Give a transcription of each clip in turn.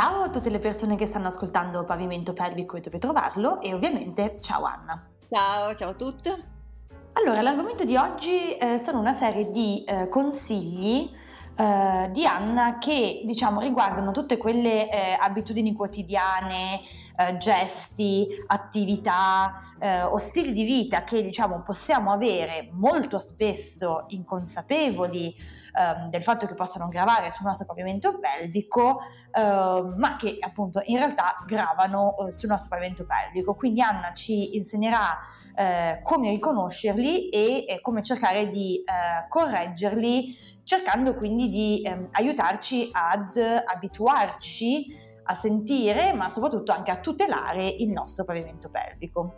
Ciao a tutte le persone che stanno ascoltando Pavimento Pelvico e dove trovarlo e ovviamente ciao Anna. Ciao, ciao a tutti. Allora, l'argomento di oggi eh, sono una serie di eh, consigli eh, di Anna che diciamo riguardano tutte quelle eh, abitudini quotidiane, eh, gesti, attività eh, o stili di vita che diciamo possiamo avere molto spesso inconsapevoli ehm, del fatto che possano gravare sul nostro pavimento pelvico, ehm, ma che appunto in realtà gravano eh, sul nostro pavimento pelvico. Quindi Anna ci insegnerà eh, come riconoscerli e, e, come cercare di eh, correggerli cercando quindi di ehm, aiutarci ad abituarci a sentire, ma soprattutto anche a tutelare il nostro pavimento pelvico.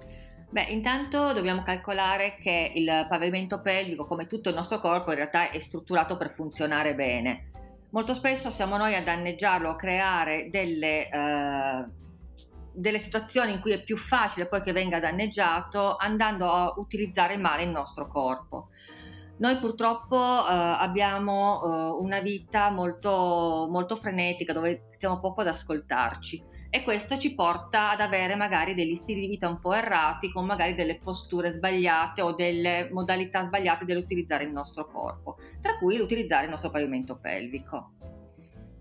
Beh, intanto dobbiamo calcolare che il pavimento pelvico, come tutto il nostro corpo, in realtà è strutturato per funzionare bene. Molto spesso siamo noi a danneggiarlo, a creare delle, eh, delle situazioni in cui è più facile poi che venga danneggiato andando a utilizzare male il nostro corpo. Noi purtroppo eh, abbiamo eh, una vita molto, molto frenetica dove stiamo poco ad ascoltarci e questo ci porta ad avere magari degli stili di vita un po' errati con magari delle posture sbagliate o delle modalità sbagliate dell'utilizzare il nostro corpo, tra cui l'utilizzare il nostro pavimento pelvico.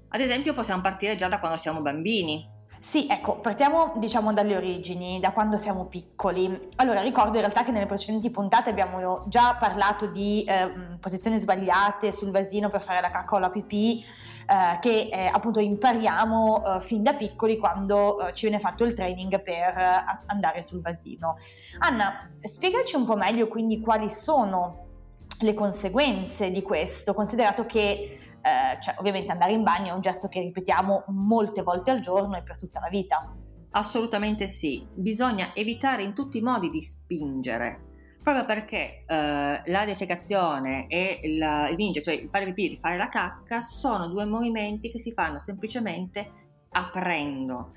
Ad esempio possiamo partire già da quando siamo bambini, sì, ecco, partiamo diciamo dalle origini, da quando siamo piccoli. Allora, ricordo in realtà che nelle precedenti puntate abbiamo già parlato di eh, posizioni sbagliate sul vasino per fare la cacca o la pipì, eh, che eh, appunto impariamo eh, fin da piccoli quando eh, ci viene fatto il training per eh, andare sul vasino. Anna, spiegaci un po' meglio quindi quali sono le conseguenze di questo, considerato che eh, cioè ovviamente andare in bagno è un gesto che ripetiamo molte volte al giorno e per tutta la vita. Assolutamente sì, bisogna evitare in tutti i modi di spingere, proprio perché eh, la defecazione e la, il vinge, cioè fare pipì e fare la cacca, sono due movimenti che si fanno semplicemente aprendo.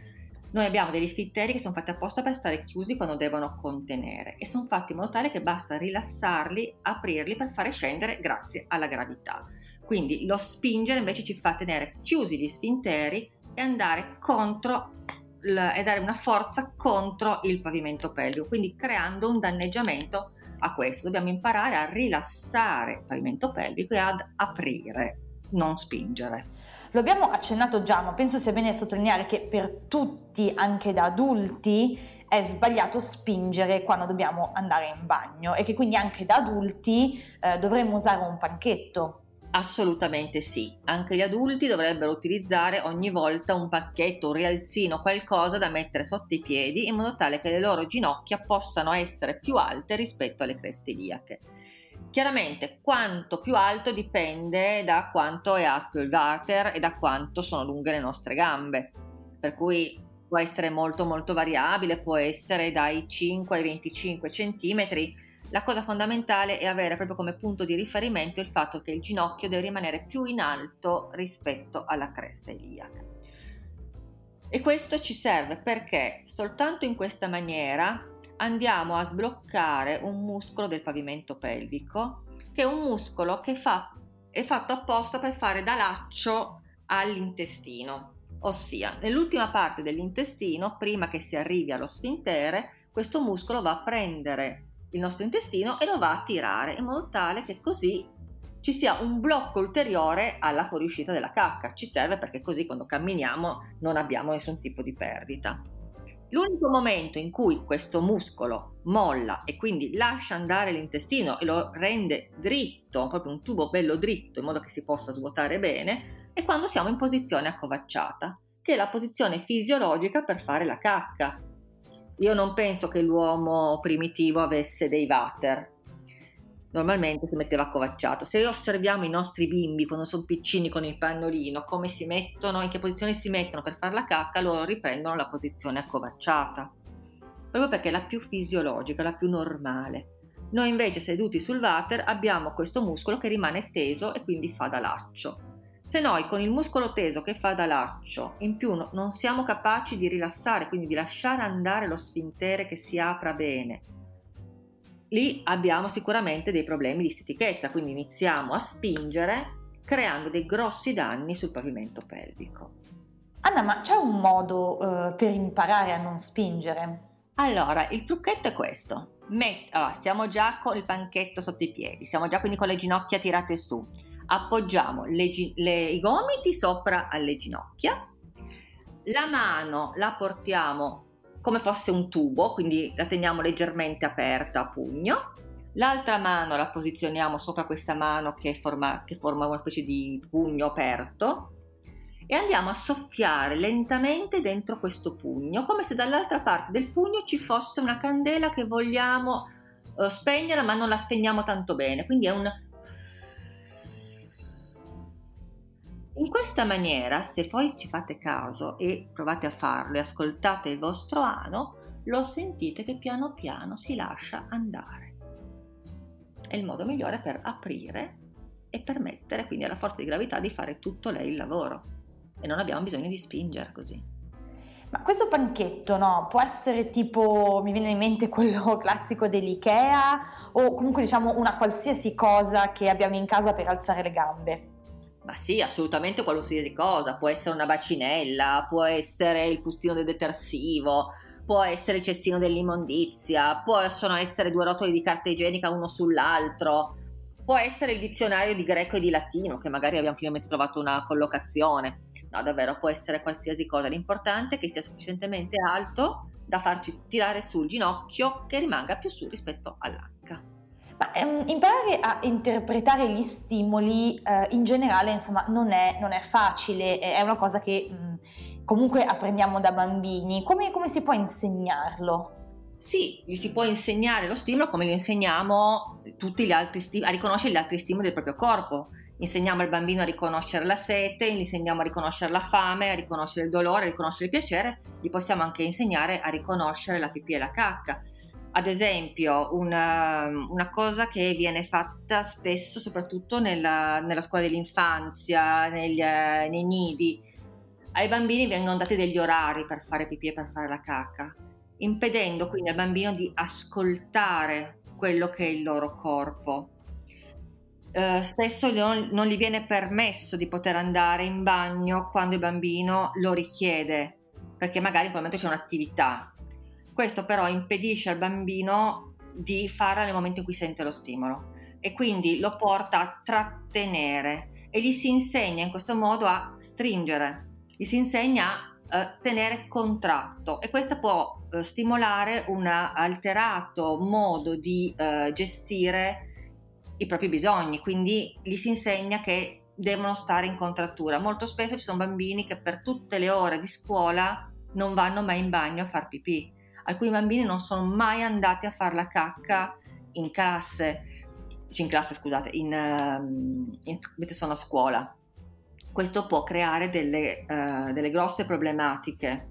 Noi abbiamo degli sfitteri che sono fatti apposta per stare chiusi quando devono contenere e sono fatti in modo tale che basta rilassarli, aprirli per fare scendere grazie alla gravità. Quindi lo spingere invece ci fa tenere chiusi gli sfinteri e andare contro e dare una forza contro il pavimento pelvico, quindi creando un danneggiamento a questo. Dobbiamo imparare a rilassare il pavimento pelvico e ad aprire, non spingere. Lo abbiamo accennato già, ma penso sia bene sottolineare che per tutti, anche da adulti, è sbagliato spingere quando dobbiamo andare in bagno e che quindi anche da adulti eh, dovremmo usare un panchetto Assolutamente sì, anche gli adulti dovrebbero utilizzare ogni volta un pacchetto, un rialzino, qualcosa da mettere sotto i piedi in modo tale che le loro ginocchia possano essere più alte rispetto alle creste iliache. Chiaramente quanto più alto dipende da quanto è alto il water e da quanto sono lunghe le nostre gambe, per cui può essere molto molto variabile, può essere dai 5 ai 25 centimetri la cosa fondamentale è avere proprio come punto di riferimento il fatto che il ginocchio deve rimanere più in alto rispetto alla cresta iliaca. E questo ci serve perché soltanto in questa maniera andiamo a sbloccare un muscolo del pavimento pelvico, che è un muscolo che fa, è fatto apposta per fare da laccio all'intestino, ossia nell'ultima parte dell'intestino, prima che si arrivi allo sfintere, questo muscolo va a prendere il nostro intestino e lo va a tirare in modo tale che così ci sia un blocco ulteriore alla fuoriuscita della cacca. Ci serve perché così quando camminiamo non abbiamo nessun tipo di perdita. L'unico momento in cui questo muscolo molla e quindi lascia andare l'intestino e lo rende dritto, proprio un tubo bello dritto in modo che si possa svuotare bene, è quando siamo in posizione accovacciata, che è la posizione fisiologica per fare la cacca. Io non penso che l'uomo primitivo avesse dei water. Normalmente si metteva accovacciato. Se osserviamo i nostri bimbi quando sono piccini con il pannolino, come si mettono, in che posizione si mettono per fare la cacca, loro riprendono la posizione accovacciata. Proprio perché è la più fisiologica, la più normale. Noi invece seduti sul water abbiamo questo muscolo che rimane teso e quindi fa da laccio. Se noi con il muscolo teso che fa da laccio, in più non siamo capaci di rilassare, quindi di lasciare andare lo sfintere che si apra bene, lì abbiamo sicuramente dei problemi di stitichezza, quindi iniziamo a spingere creando dei grossi danni sul pavimento pelvico. Anna, ma c'è un modo uh, per imparare a non spingere? Allora, il trucchetto è questo. Met- allora, siamo già con il panchetto sotto i piedi, siamo già quindi con le ginocchia tirate su. Appoggiamo le, le, i gomiti sopra alle ginocchia, la mano la portiamo come fosse un tubo, quindi la teniamo leggermente aperta a pugno, l'altra mano la posizioniamo sopra questa mano che forma, che forma una specie di pugno aperto. E andiamo a soffiare lentamente dentro questo pugno, come se dall'altra parte del pugno ci fosse una candela che vogliamo uh, spegnere, ma non la spegniamo tanto bene. Quindi è un In questa maniera, se poi ci fate caso e provate a farlo e ascoltate il vostro ano, lo sentite che piano piano si lascia andare. È il modo migliore per aprire e permettere quindi alla forza di gravità di fare tutto lei il lavoro e non abbiamo bisogno di spingere così. Ma questo panchetto, no, può essere tipo, mi viene in mente quello classico dell'IKEA o comunque diciamo una qualsiasi cosa che abbiamo in casa per alzare le gambe? Ma sì, assolutamente qualsiasi cosa, può essere una bacinella, può essere il fustino del detersivo, può essere il cestino dell'immondizia, possono essere due rotoli di carta igienica uno sull'altro, può essere il dizionario di greco e di latino, che magari abbiamo finalmente trovato una collocazione. No, davvero, può essere qualsiasi cosa. L'importante è che sia sufficientemente alto da farci tirare sul ginocchio che rimanga più su rispetto all'anca. Ma, ehm, imparare a interpretare gli stimoli eh, in generale, insomma, non è, non è, facile, è una cosa che mh, mm, comunque apprendiamo da bambini. Come, come si può insegnarlo? Sì, gli si può insegnare lo stimolo come gli insegniamo tutti gli altri stimoli, a riconoscere gli altri stimoli del proprio corpo. Insegniamo al bambino a riconoscere la sete, gli insegniamo a riconoscere la fame, a riconoscere il dolore, a riconoscere il piacere, gli possiamo anche insegnare a riconoscere la pipì e la cacca ad esempio, una, una, cosa che viene fatta spesso, soprattutto nella, nella scuola dell'infanzia, negli, nei nidi, ai bambini vengono dati degli orari per fare pipì e per fare la cacca, impedendo quindi al bambino di ascoltare quello che è il loro corpo. Eh, spesso non, non gli viene permesso di poter andare in bagno quando il bambino lo richiede, perché magari in quel momento c'è un'attività questo però impedisce al bambino di farla nel momento in cui sente lo stimolo e quindi lo porta a trattenere e gli si insegna in questo modo a stringere, gli si insegna a eh, tenere contratto e questo può eh, stimolare un alterato modo di eh, gestire i propri bisogni, quindi gli si insegna che devono stare in contrattura. Molto spesso ci sono bambini che per tutte le ore di scuola non vanno mai in bagno a far pipì alcuni bambini non sono mai andati a fare la cacca in classe, in classe scusate, in, ehm, in, mentre sono a scuola. Questo può creare delle, uh, delle grosse problematiche.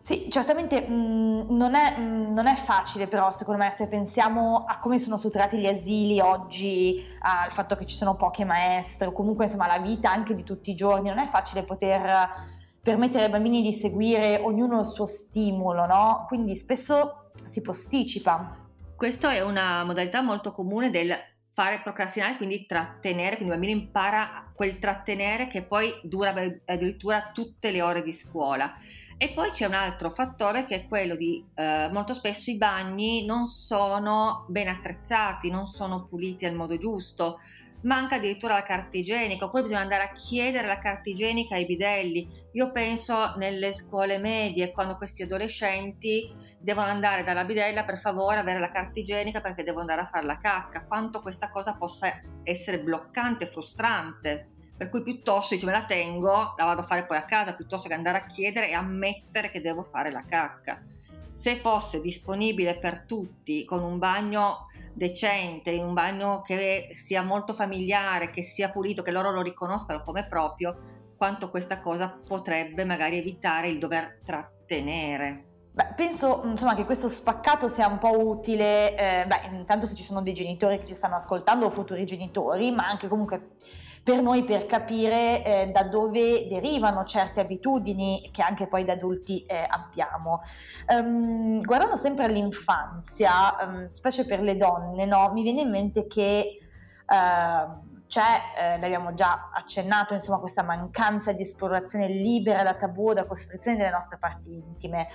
Sì, certamente mh, mm, non, è, mh, mm, non, è, facile però secondo me se pensiamo a come sono strutturati gli asili oggi, al fatto che ci sono poche maestre o comunque insomma la vita anche di tutti i giorni, non è facile poter permettere ai bambini di seguire ognuno il suo stimolo, no? Quindi spesso si posticipa. Questa è una modalità molto comune del fare procrastinare, quindi trattenere, quindi il bambino impara quel trattenere che poi dura addirittura tutte le ore di scuola. E poi c'è un altro fattore che è quello di eh, molto spesso i bagni non sono ben attrezzati, non sono puliti al modo giusto manca addirittura la carta igienica, oppure bisogna andare a chiedere la carta igienica ai bidelli. Io penso nelle scuole medie, quando questi adolescenti devono andare dalla bidella per favore avere la carta igienica perché devono andare a fare la cacca, quanto questa cosa possa essere bloccante, frustrante. Per cui piuttosto dice me la tengo, la vado a fare poi a casa, piuttosto che andare a chiedere e ammettere che devo fare la cacca. Se fosse disponibile per tutti con un bagno decente, in un bagno che sia molto familiare, che sia pulito, che loro lo riconoscano come proprio, quanto questa cosa potrebbe magari evitare il dover trattenere. Beh, penso insomma, che questo spaccato sia un po' utile, eh, beh, intanto se ci sono dei genitori che ci stanno ascoltando o futuri genitori, ma anche comunque per noi per capire eh, da dove derivano certe abitudini che anche poi da adulti eh, abbiamo. Um, guardando sempre all'infanzia, um, specie per le donne, no, mi viene in mente che uh, c'è, eh, l'abbiamo già accennato, insomma, questa mancanza di esplorazione libera da tabù, da costrizioni delle nostre parti intime.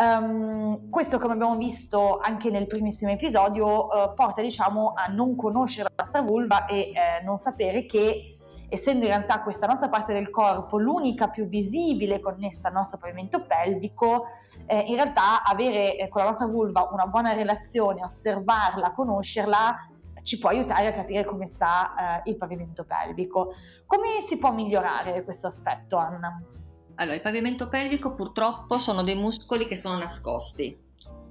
Um, questo, come abbiamo visto anche nel primissimo episodio, uh, porta diciamo a non conoscere la nostra vulva e eh, non sapere che essendo in realtà questa nostra parte del corpo l'unica più visibile connessa al nostro pavimento pelvico, eh, in realtà avere eh, con la nostra vulva una buona relazione, osservarla, conoscerla, ci può aiutare a capire come sta eh, il pavimento pelvico. Come si può migliorare questo aspetto, Anna? Allora, il pavimento pelvico purtroppo sono dei muscoli che sono nascosti.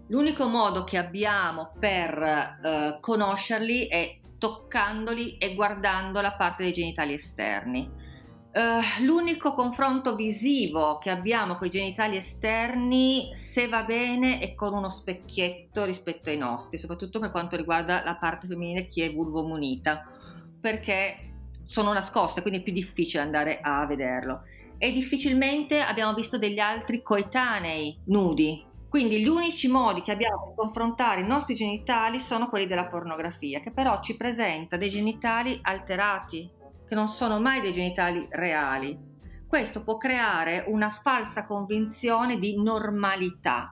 L'unico modo che abbiamo per eh, conoscerli è toccandoli e guardando la parte dei genitali esterni. Uh, l'unico confronto visivo che abbiamo con i genitali esterni, se va bene, è con uno specchietto rispetto ai nostri, soprattutto per quanto riguarda la parte femminile che è vulvomunita, perché sono nascoste, quindi è più difficile andare a vederlo. E difficilmente abbiamo visto degli altri coetanei nudi, quindi gli unici modi che abbiamo per confrontare i nostri genitali sono quelli della pornografia, che però ci presenta dei genitali alterati, che non sono mai dei genitali reali. Questo può creare una falsa convinzione di normalità.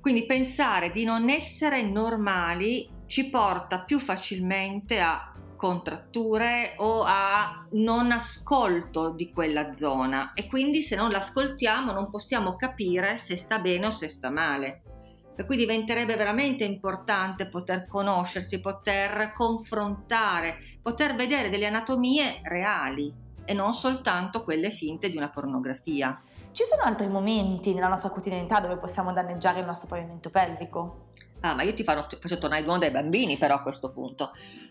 Quindi pensare di non essere normali ci porta più facilmente a contratture o a non ascolto di quella zona e quindi se non l'ascoltiamo non possiamo capire se sta bene o se sta male. Per cui diventerebbe veramente importante poter conoscersi, poter confrontare, poter vedere delle anatomie reali e non soltanto quelle finte di una pornografia. Ci sono altri momenti nella nostra quotidianità dove possiamo danneggiare il nostro pavimento pelvico? Ah, ma io ti faccio, faccio tornare mondo dai bambini però a questo punto.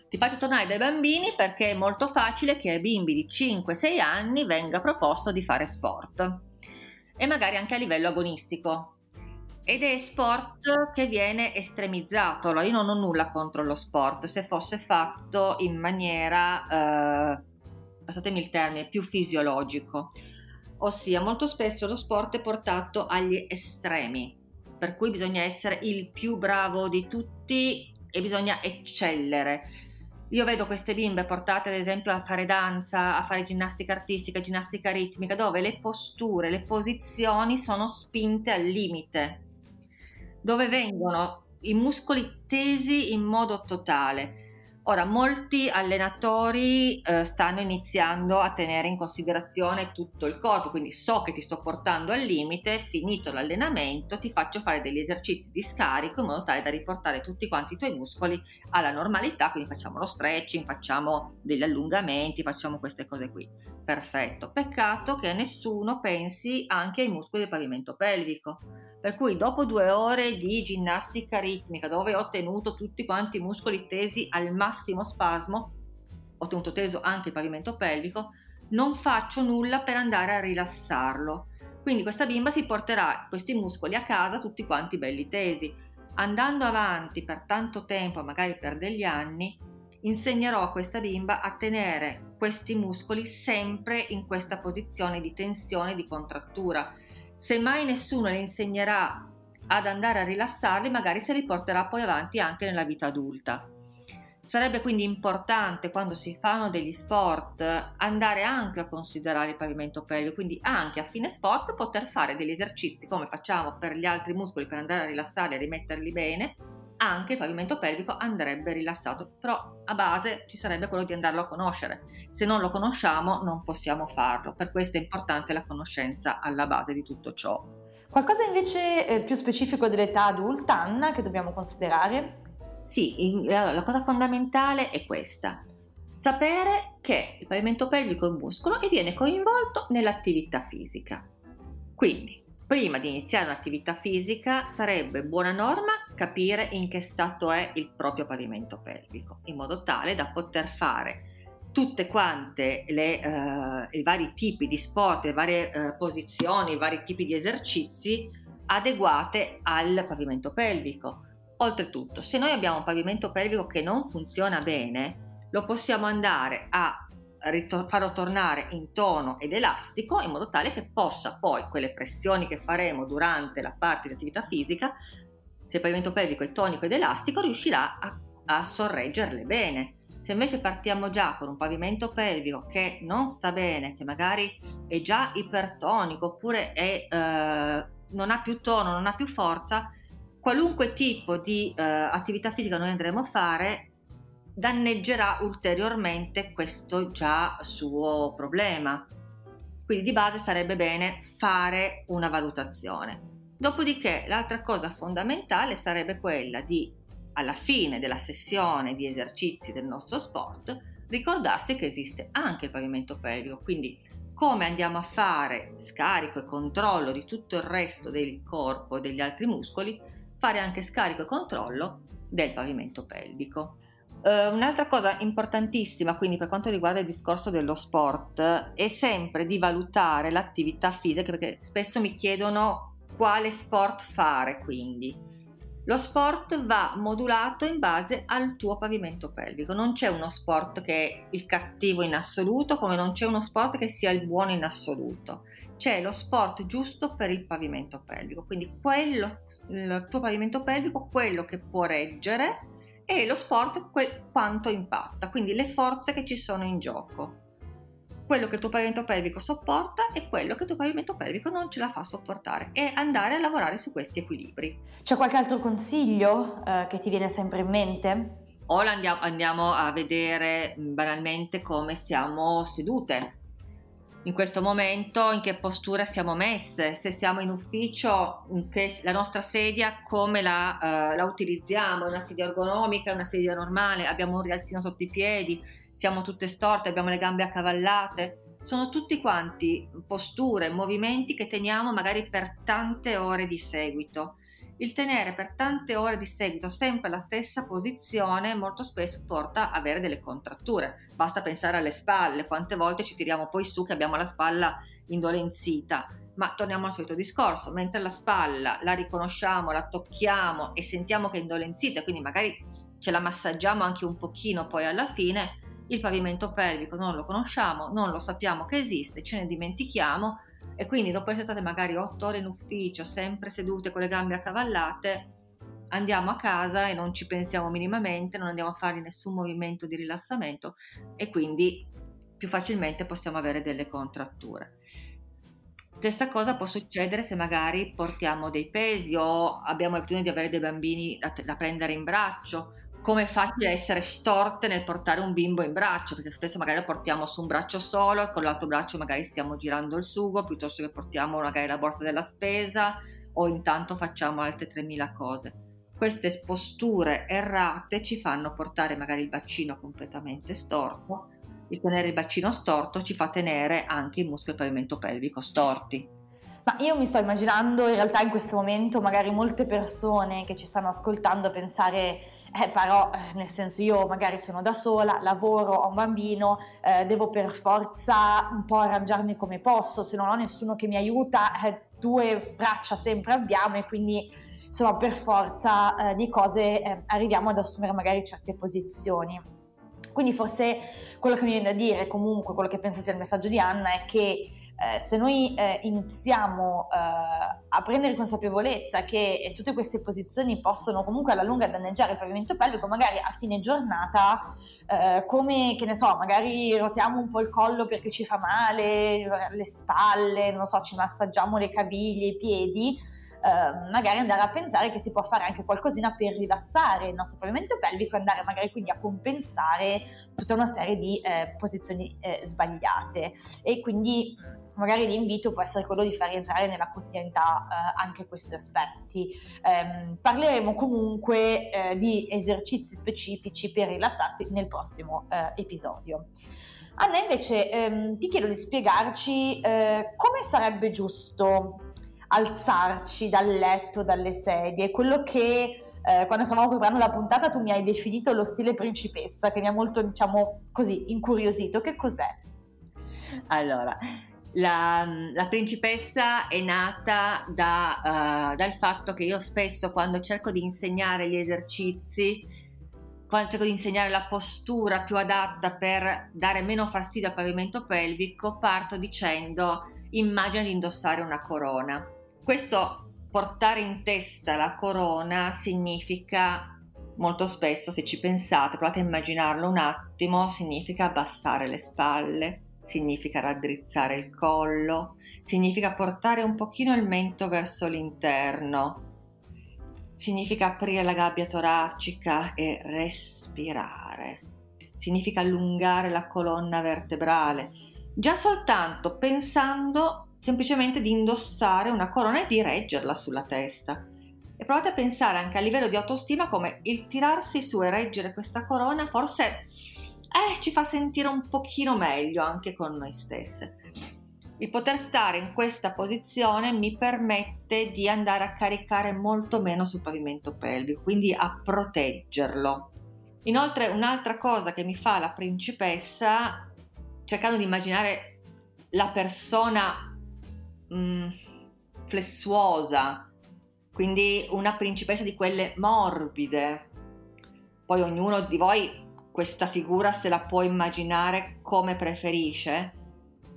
Ti faccio tornare dai bambini perché è molto facile che ai bimbi di 5-6 anni venga proposto di fare sport e magari anche a livello agonistico. Ed è sport che viene estremizzato. Allora, io non ho nulla contro lo sport se fosse fatto in maniera, eh, passatemi il termine, più fisiologico. Ossia, molto spesso lo sport è portato agli estremi per cui bisogna essere il più bravo di tutti e bisogna eccellere. Io vedo queste bimbe portate ad esempio a fare danza, a fare ginnastica artistica, ginnastica ritmica, dove le posture, le posizioni sono spinte al limite, dove vengono i muscoli tesi in modo totale Ora, molti allenatori eh, stanno iniziando a tenere in considerazione tutto il corpo, quindi so che ti sto portando al limite, finito l'allenamento ti faccio fare degli esercizi di scarico in modo tale da riportare tutti quanti i tuoi muscoli alla normalità, quindi facciamo lo stretching, facciamo degli allungamenti, facciamo queste cose qui. Perfetto, peccato che nessuno pensi anche ai muscoli del pavimento pelvico per cui dopo due ore di ginnastica ritmica dove ho tenuto tutti quanti i muscoli tesi al massimo spasmo, ho tenuto teso anche il pavimento pelvico, non faccio nulla per andare a rilassarlo. Quindi questa bimba si porterà questi muscoli a casa tutti quanti belli tesi. Andando avanti per tanto tempo, magari per degli anni, insegnerò a questa bimba a tenere questi muscoli sempre in questa posizione di tensione, di contrattura se mai nessuno le insegnerà ad andare a rilassarli, magari se li porterà poi avanti anche nella vita adulta. Sarebbe quindi importante quando si fanno degli sport andare anche a considerare il pavimento pelvico, quindi anche a fine sport poter fare degli esercizi come facciamo per gli altri muscoli per andare a rilassarli e rimetterli bene, anche il pavimento pelvico andrebbe rilassato, però a base ci sarebbe quello di andarlo a conoscere. Se non lo conosciamo non possiamo farlo, per questo è importante la conoscenza alla base di tutto ciò. Qualcosa invece eh, più specifico dell'età adulta, Anna, che dobbiamo considerare? Sì, la cosa fondamentale è questa. Sapere che il pavimento pelvico è un muscolo e viene coinvolto nell'attività fisica. Quindi, prima di iniziare un'attività fisica sarebbe buona norma capire in che stato è il proprio pavimento pelvico, in modo tale da poter fare tutte quante le, uh, i vari tipi di sport, le varie uh, posizioni, i vari tipi di esercizi adeguate al pavimento pelvico. Oltretutto, se noi abbiamo un pavimento pelvico che non funziona bene, lo possiamo andare a ritor- farlo tornare in tono ed elastico in modo tale che possa poi quelle pressioni che faremo durante la parte di attività fisica, se il pavimento pelvico è tonico ed elastico, riuscirà a, a sorreggerle bene. Se invece partiamo già con un pavimento pelvico che non sta bene, che magari è già ipertonico oppure è, eh, non ha più tono, non ha più forza, qualunque tipo di eh, attività fisica noi andremo a fare danneggerà ulteriormente questo già suo problema. Quindi di base sarebbe bene fare una valutazione. Dopodiché l'altra cosa fondamentale sarebbe quella di alla fine della sessione di esercizi del nostro sport, ricordarsi che esiste anche il pavimento pelvico, quindi come andiamo a fare scarico e controllo di tutto il resto del corpo e degli altri muscoli, fare anche scarico e controllo del pavimento pelvico. Uh, un'altra cosa importantissima, quindi per quanto riguarda il discorso dello sport, è sempre di valutare l'attività fisica, perché spesso mi chiedono quale sport fare, quindi. Lo sport va modulato in base al tuo pavimento pelvico. Non c'è uno sport che è il cattivo in assoluto, come non c'è uno sport che sia il buono in assoluto. C'è lo sport giusto per il pavimento pelvico, quindi quello, il tuo pavimento pelvico, quello che può reggere e lo sport quanto impatta, quindi le forze che ci sono in gioco quello che il tuo pavimento pelvico sopporta e quello che il tuo pavimento pelvico non ce la fa sopportare e andare a lavorare su questi equilibri. C'è qualche altro consiglio eh, che ti viene sempre in mente? O andiamo, andiamo a vedere banalmente come siamo sedute, in questo momento, in che postura siamo messe, se siamo in ufficio, in che, la nostra sedia come la, uh, la utilizziamo, è una sedia ergonomica, è una sedia normale, abbiamo un rialzino sotto i piedi, siamo tutte storte, abbiamo le gambe accavallate. Sono tutti quanti posture, movimenti che teniamo magari per tante ore di seguito. Il tenere per tante ore di seguito sempre la stessa posizione molto spesso porta ad avere delle contratture. Basta pensare alle spalle, quante volte ci tiriamo poi su che abbiamo la spalla indolenzita. Ma torniamo al solito discorso, mentre la spalla la riconosciamo, la tocchiamo e sentiamo che è indolenzita, quindi magari ce la massaggiamo anche un pochino poi alla fine, il pavimento pelvico non lo conosciamo, non lo sappiamo che esiste, ce ne dimentichiamo e quindi dopo essere state magari otto ore in ufficio, sempre sedute con le gambe accavallate, andiamo a casa e non ci pensiamo minimamente, non andiamo a fare nessun movimento di rilassamento e quindi più facilmente possiamo avere delle contratture. Stessa cosa può succedere se magari portiamo dei pesi o abbiamo l'abitudine di avere dei bambini da, da prendere in braccio come è facile essere storte nel portare un bimbo in braccio, perché spesso magari lo portiamo su un braccio solo e con l'altro braccio magari stiamo girando il sugo, piuttosto che portiamo magari la borsa della spesa o intanto facciamo altre 3000 cose. Queste posture errate ci fanno portare magari il bacino completamente storto. Il tenere il bacino storto ci fa tenere anche i muscoli del pavimento pelvico storti. Ma io mi sto immaginando in realtà in questo momento magari molte persone che ci stanno ascoltando pensare eh, però eh, nel senso io magari sono da sola, lavoro, ho un bambino, eh, devo per forza un po' arrangiarmi come posso, se non ho nessuno che mi aiuta, eh, due braccia sempre abbiamo e quindi insomma per forza eh, di cose eh, arriviamo ad assumere magari certe posizioni. Quindi forse quello che mi viene da dire, comunque quello che penso sia il messaggio di Anna è che eh, se noi eh, iniziamo eh, a prendere consapevolezza che eh, tutte queste posizioni possono comunque alla lunga danneggiare il pavimento pelvico, magari a fine giornata, eh, come che ne so, magari rotiamo un po' il collo perché ci fa male, le spalle, non so, ci massaggiamo le caviglie, i piedi, Uh, magari andare a pensare che si può fare anche qualcosina per rilassare il nostro pavimento pelvico e andare magari quindi a compensare tutta una serie di eh, posizioni eh, sbagliate. E quindi magari l'invito può essere quello di far rientrare nella quotidianità eh, anche questi aspetti. Eh, parleremo comunque eh, di esercizi specifici per rilassarsi nel prossimo eh, episodio. Anna, invece ehm, ti chiedo di spiegarci eh, come sarebbe giusto alzarci dal letto, dalle sedie, quello che eh, quando stavamo preparando la puntata tu mi hai definito lo stile principessa, che mi ha molto, diciamo così, incuriosito. Che cos'è? Allora, la, la, principessa è nata da, uh, dal fatto che io spesso quando cerco di insegnare gli esercizi, quando cerco di insegnare la postura più adatta per dare meno fastidio al pavimento pelvico, parto dicendo immagina di indossare una corona. Questo portare in testa la corona significa molto spesso, se ci pensate, provate a immaginarlo un attimo, significa abbassare le spalle, significa raddrizzare il collo, significa portare un pochino il mento verso l'interno, significa aprire la gabbia toracica e respirare, significa allungare la colonna vertebrale, già soltanto pensando semplicemente di indossare una corona e di reggerla sulla testa. E provate a pensare anche a livello di autostima come il tirarsi su e reggere questa corona forse eh, ci fa sentire un pochino meglio anche con noi stesse. Il poter stare in questa posizione mi permette di andare a caricare molto meno sul pavimento pelvico, quindi a proteggerlo. Inoltre un'altra cosa che mi fa la principessa, cercando di immaginare la persona mh, mm, flessuosa, quindi una principessa di quelle morbide. Poi ognuno di voi questa figura se la può immaginare come preferisce,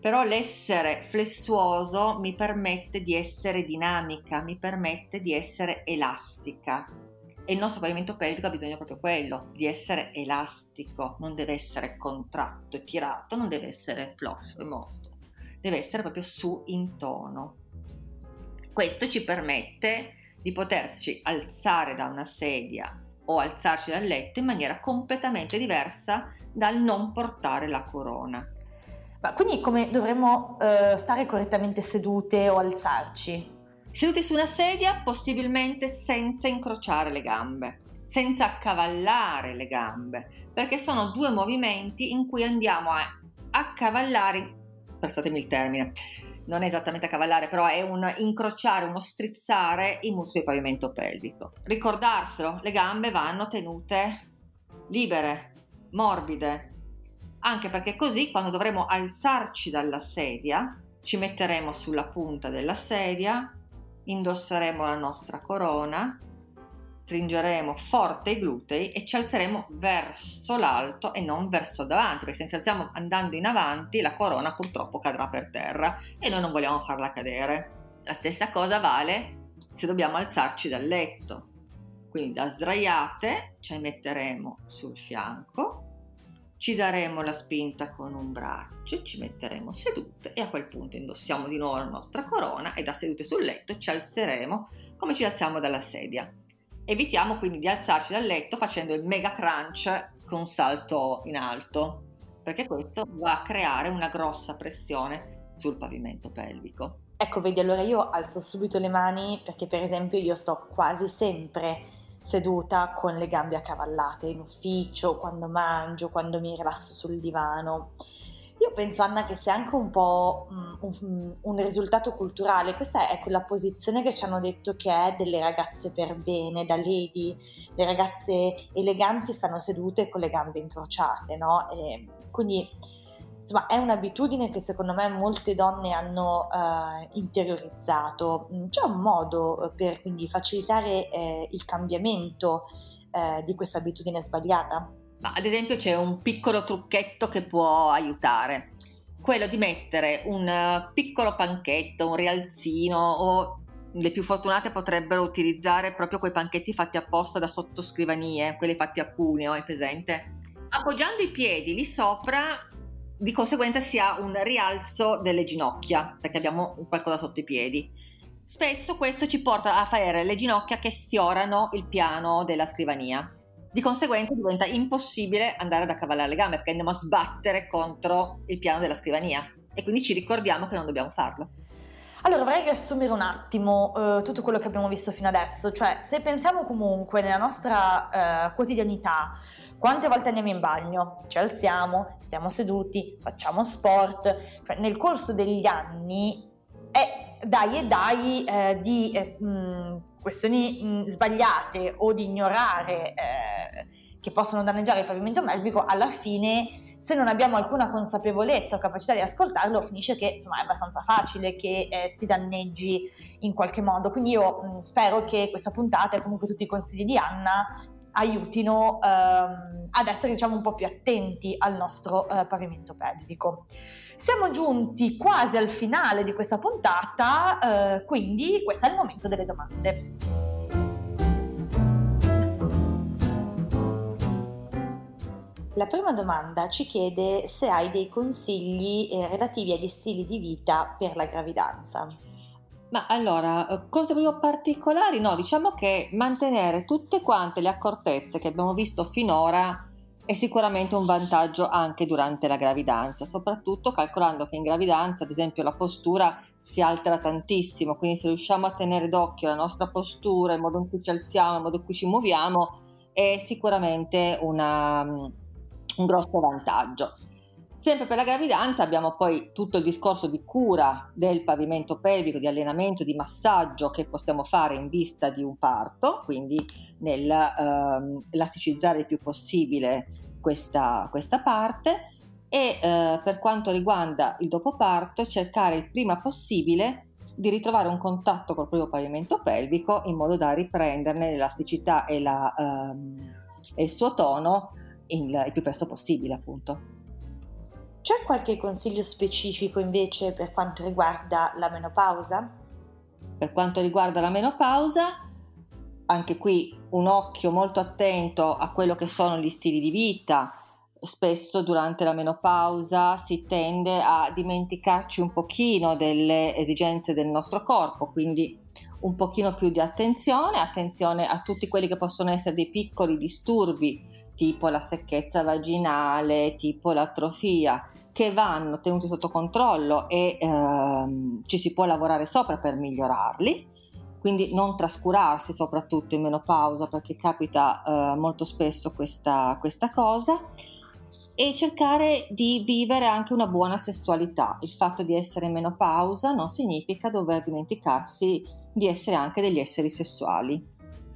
però l'essere flessuoso mi permette di essere dinamica, mi permette di essere elastica. E il nostro pavimento pelvico ha bisogno proprio quello, di essere elastico, non deve essere contratto e tirato, non deve essere floscio e mostro, deve essere proprio su in tono. Questo ci permette di poterci alzare da una sedia o alzarci dal letto in maniera completamente diversa dal non portare la corona. Ma quindi come dovremmo eh, stare correttamente sedute o alzarci? Seduti su una sedia, possibilmente senza incrociare le gambe, senza accavallare le gambe, perché sono due movimenti in cui andiamo a accavallare, passatemi il termine, non è esattamente a cavallare, però è un incrociare, uno strizzare i muscoli pavimento pelvico. Ricordarselo, le gambe vanno tenute libere, morbide, anche perché così quando dovremo alzarci dalla sedia, ci metteremo sulla punta della sedia, indosseremo la nostra corona stringeremo forte i glutei e ci alzeremo verso l'alto e non verso davanti, perché se ci alziamo andando in avanti la corona purtroppo cadrà per terra e noi non vogliamo farla cadere. La stessa cosa vale se dobbiamo alzarci dal letto. Quindi da sdraiate ci metteremo sul fianco, ci daremo la spinta con un braccio, ci metteremo sedute e a quel punto indossiamo di nuovo la nostra corona e da sedute sul letto ci alzeremo come ci alziamo dalla sedia. Evitiamo quindi di alzarci dal letto facendo il mega crunch con un salto in alto, perché questo va a creare una grossa pressione sul pavimento pelvico. Ecco, vedi, allora io alzo subito le mani perché per esempio io sto quasi sempre seduta con le gambe accavallate in ufficio, quando mangio, quando mi rilasso sul divano. Io penso, Anna, che sia anche un po' mm, un, un, risultato culturale. Questa è quella posizione che ci hanno detto che è delle ragazze per bene, da lady. Le ragazze eleganti stanno sedute con le gambe incrociate, no? E quindi, insomma, è un'abitudine che secondo me molte donne hanno uh, interiorizzato. Mm, c'è un modo per quindi facilitare eh, il cambiamento eh, di questa abitudine sbagliata? Ma ad esempio c'è un piccolo trucchetto che può aiutare, quello di mettere un eh, piccolo panchetto, un rialzino o le più fortunate potrebbero utilizzare proprio quei panchetti fatti apposta da sottoscrivanie, quelli fatti a cuneo, è presente? Appoggiando i piedi lì sopra, di conseguenza si ha un rialzo delle ginocchia, perché abbiamo qualcosa sotto i piedi. Spesso questo ci porta a fare le ginocchia che sfiorano il piano della scrivania. Di conseguenza diventa impossibile andare ad accavallare le gambe perché andiamo a sbattere contro il piano della scrivania. E quindi ci ricordiamo che non dobbiamo farlo. Allora vorrei riassumere un attimo uh, tutto quello che abbiamo visto fino adesso, cioè se pensiamo comunque nella nostra uh, quotidianità, quante volte andiamo in bagno, ci alziamo, stiamo seduti, facciamo sport, cioè nel corso degli anni è dai e dai eh, di eh, mh, questioni mh, sbagliate o di ignorare eh, che possono danneggiare il pavimento pelvico, alla fine se non abbiamo alcuna consapevolezza o capacità di ascoltarlo, finisce che insomma, è abbastanza facile che eh, si danneggi in qualche modo. Quindi io mh, spero che questa puntata e comunque tutti i consigli di Anna aiutino ehm, ad essere diciamo un po' più attenti al nostro eh, pavimento pelvico. Siamo giunti quasi al finale di questa puntata, eh, quindi questo è il momento delle domande. La prima domanda ci chiede se hai dei consigli eh, relativi agli stili di vita per la gravidanza. Ma allora, eh, cose proprio particolari? No, diciamo che mantenere tutte quante le accortezze che abbiamo visto finora è sicuramente un vantaggio anche durante la gravidanza, soprattutto calcolando che in gravidanza, ad esempio, la postura si altera tantissimo, quindi se riusciamo a tenere d'occhio la nostra postura, il modo in cui ci alziamo, il modo in cui ci muoviamo, è sicuramente una, un grosso vantaggio. Sempre per la gravidanza abbiamo poi tutto il discorso di cura del pavimento pelvico, di allenamento, di massaggio che possiamo fare in vista di un parto, quindi nell'elaticizzare ehm, il più possibile questa, questa parte e eh, per quanto riguarda il dopoparto cercare il prima possibile di ritrovare un contatto col proprio pavimento pelvico in modo da riprenderne l'elasticità e, la, ehm, e il suo tono il, il più presto possibile, appunto. C'è qualche consiglio specifico invece per quanto riguarda la menopausa? Per quanto riguarda la menopausa, anche qui un occhio molto attento a quello che sono gli stili di vita. Spesso durante la menopausa si tende a dimenticarci un pochino delle esigenze del nostro corpo, quindi un pochino più di attenzione, attenzione a tutti quelli che possono essere dei piccoli disturbi, tipo la secchezza vaginale, tipo l'atrofia, che vanno tenuti sotto controllo e ehm, ci si può lavorare sopra per migliorarli. Quindi non trascurarsi soprattutto in menopausa perché capita eh, molto spesso questa, questa cosa e cercare di vivere anche una buona sessualità. Il fatto di essere in menopausa non significa dover dimenticarsi di essere anche degli esseri sessuali.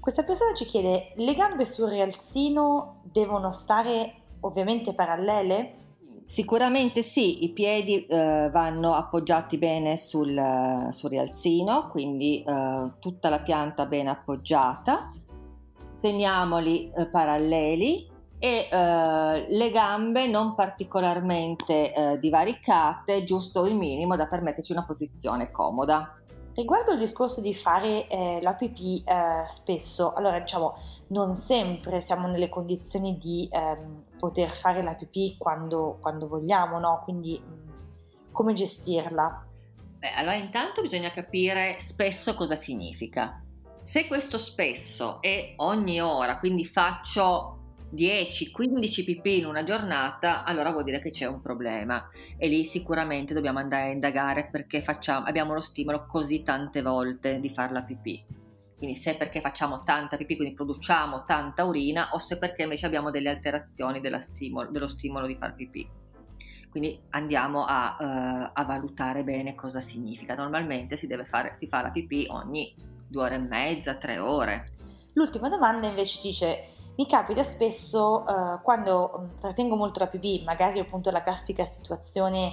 Questa persona ci chiede, le gambe sul rialzino devono stare ovviamente parallele? Sicuramente sì, i piedi eh, vanno appoggiati bene sul, sul rialzino, quindi eh, tutta la pianta ben appoggiata. Teniamoli eh, paralleli e eh, le gambe non particolarmente eh, divaricate, giusto il minimo da permetterci una posizione comoda. Riguardo il discorso di fare eh, la pipì spesso, allora diciamo non sempre siamo nelle condizioni di ehm, poter fare la pipì quando, quando vogliamo, no? Quindi mm, come gestirla? Beh, allora intanto bisogna capire spesso cosa significa. Se questo spesso è ogni ora, quindi faccio 10-15 pipì in una giornata, allora vuol dire che c'è un problema e lì sicuramente dobbiamo andare a indagare perché facciamo, abbiamo lo stimolo così tante volte di fare la pipì quindi se perché facciamo tanta pipì, quindi produciamo tanta urina, o se perché invece abbiamo delle alterazioni stimolo, dello stimolo di far pipì. Quindi andiamo a, uh, a, valutare bene cosa significa. Normalmente si, deve fare, si fa la pipì ogni due ore e mezza, tre ore. L'ultima domanda invece dice, mi capita spesso uh, quando trattengo molto la pipì, magari appunto la classica situazione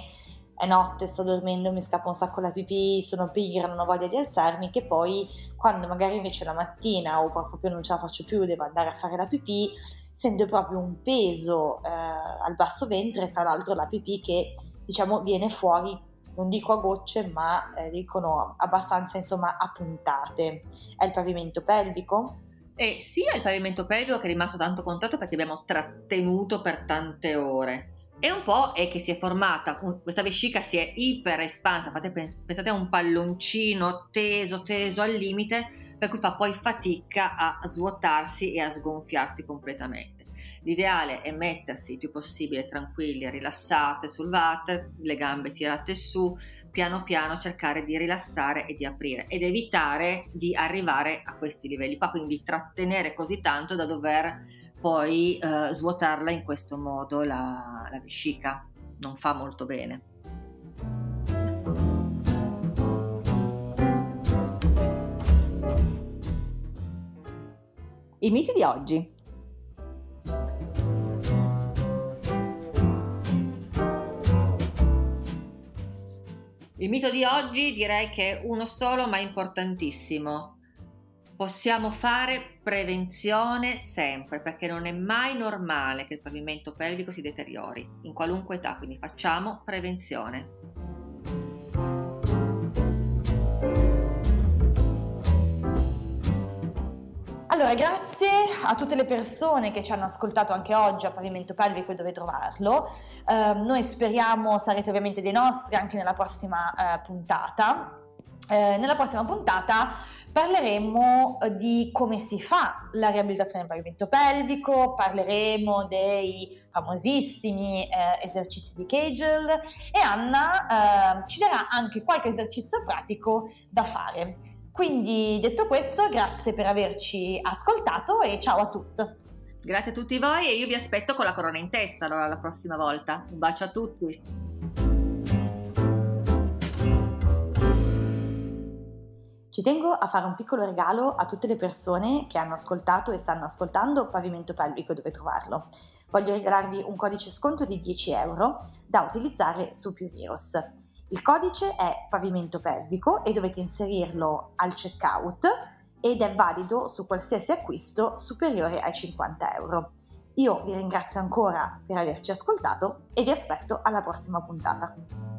è notte, sto dormendo, mi scappa un sacco la pipì, sono pigra, non ho voglia di alzarmi, che poi quando magari invece la mattina o proprio non ce la faccio più, devo andare a fare la pipì, sento proprio un peso eh, al basso ventre, tra l'altro la pipì che diciamo viene fuori, non dico a gocce, ma eh, dicono abbastanza insomma a puntate. È il pavimento pelvico? Eh, sì, è il pavimento pelvico che è rimasto tanto contratto perché abbiamo trattenuto per tante ore e un po' è che si è formata, questa vescica si è iper espansa, fate, pensate a un palloncino teso, teso al limite, per cui fa poi fatica a svuotarsi e a sgonfiarsi completamente. L'ideale è mettersi il più possibile tranquilli, rilassate sul water, le gambe tirate su, piano piano cercare di rilassare e di aprire ed evitare di arrivare a questi livelli qua, quindi trattenere così tanto da dover poi eh, svuotarla in questo modo la, la vescica. Non fa molto bene. I miti di oggi. Il mito di oggi direi che è uno solo ma importantissimo possiamo fare prevenzione sempre perché non è mai normale che il pavimento pelvico si deteriori in qualunque età, quindi facciamo prevenzione. Allora, grazie a tutte le persone che ci hanno ascoltato anche oggi a Pavimento Pelvico e dove trovarlo. Eh, noi speriamo sarete ovviamente dei nostri anche nella prossima eh, puntata. Eh, nella prossima puntata parleremo eh, di come si fa la riabilitazione del pavimento pelvico, parleremo dei famosissimi eh, esercizi di Kegel e Anna eh, ci darà anche qualche esercizio pratico da fare. Quindi detto questo, grazie per averci ascoltato e ciao a tutti. Grazie a tutti voi e io vi aspetto con la corona in testa allora la prossima volta. Un bacio a tutti. Ci tengo a fare un piccolo regalo a tutte le persone che hanno ascoltato e stanno ascoltando Pavimento Pelvico dove trovarlo. Voglio regalarvi un codice sconto di 10 euro da utilizzare su PureVirus. Il codice è pavimento pelvico e dovete inserirlo al checkout ed è valido su qualsiasi acquisto superiore ai 50 euro. Io vi ringrazio ancora per averci ascoltato e vi aspetto alla prossima puntata.